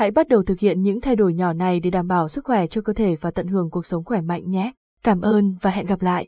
Hãy bắt đầu thực hiện những thay đổi nhỏ này để đảm bảo sức khỏe cho cơ thể và tận hưởng cuộc sống khỏe mạnh nhé. Cảm ơn và hẹn gặp lại.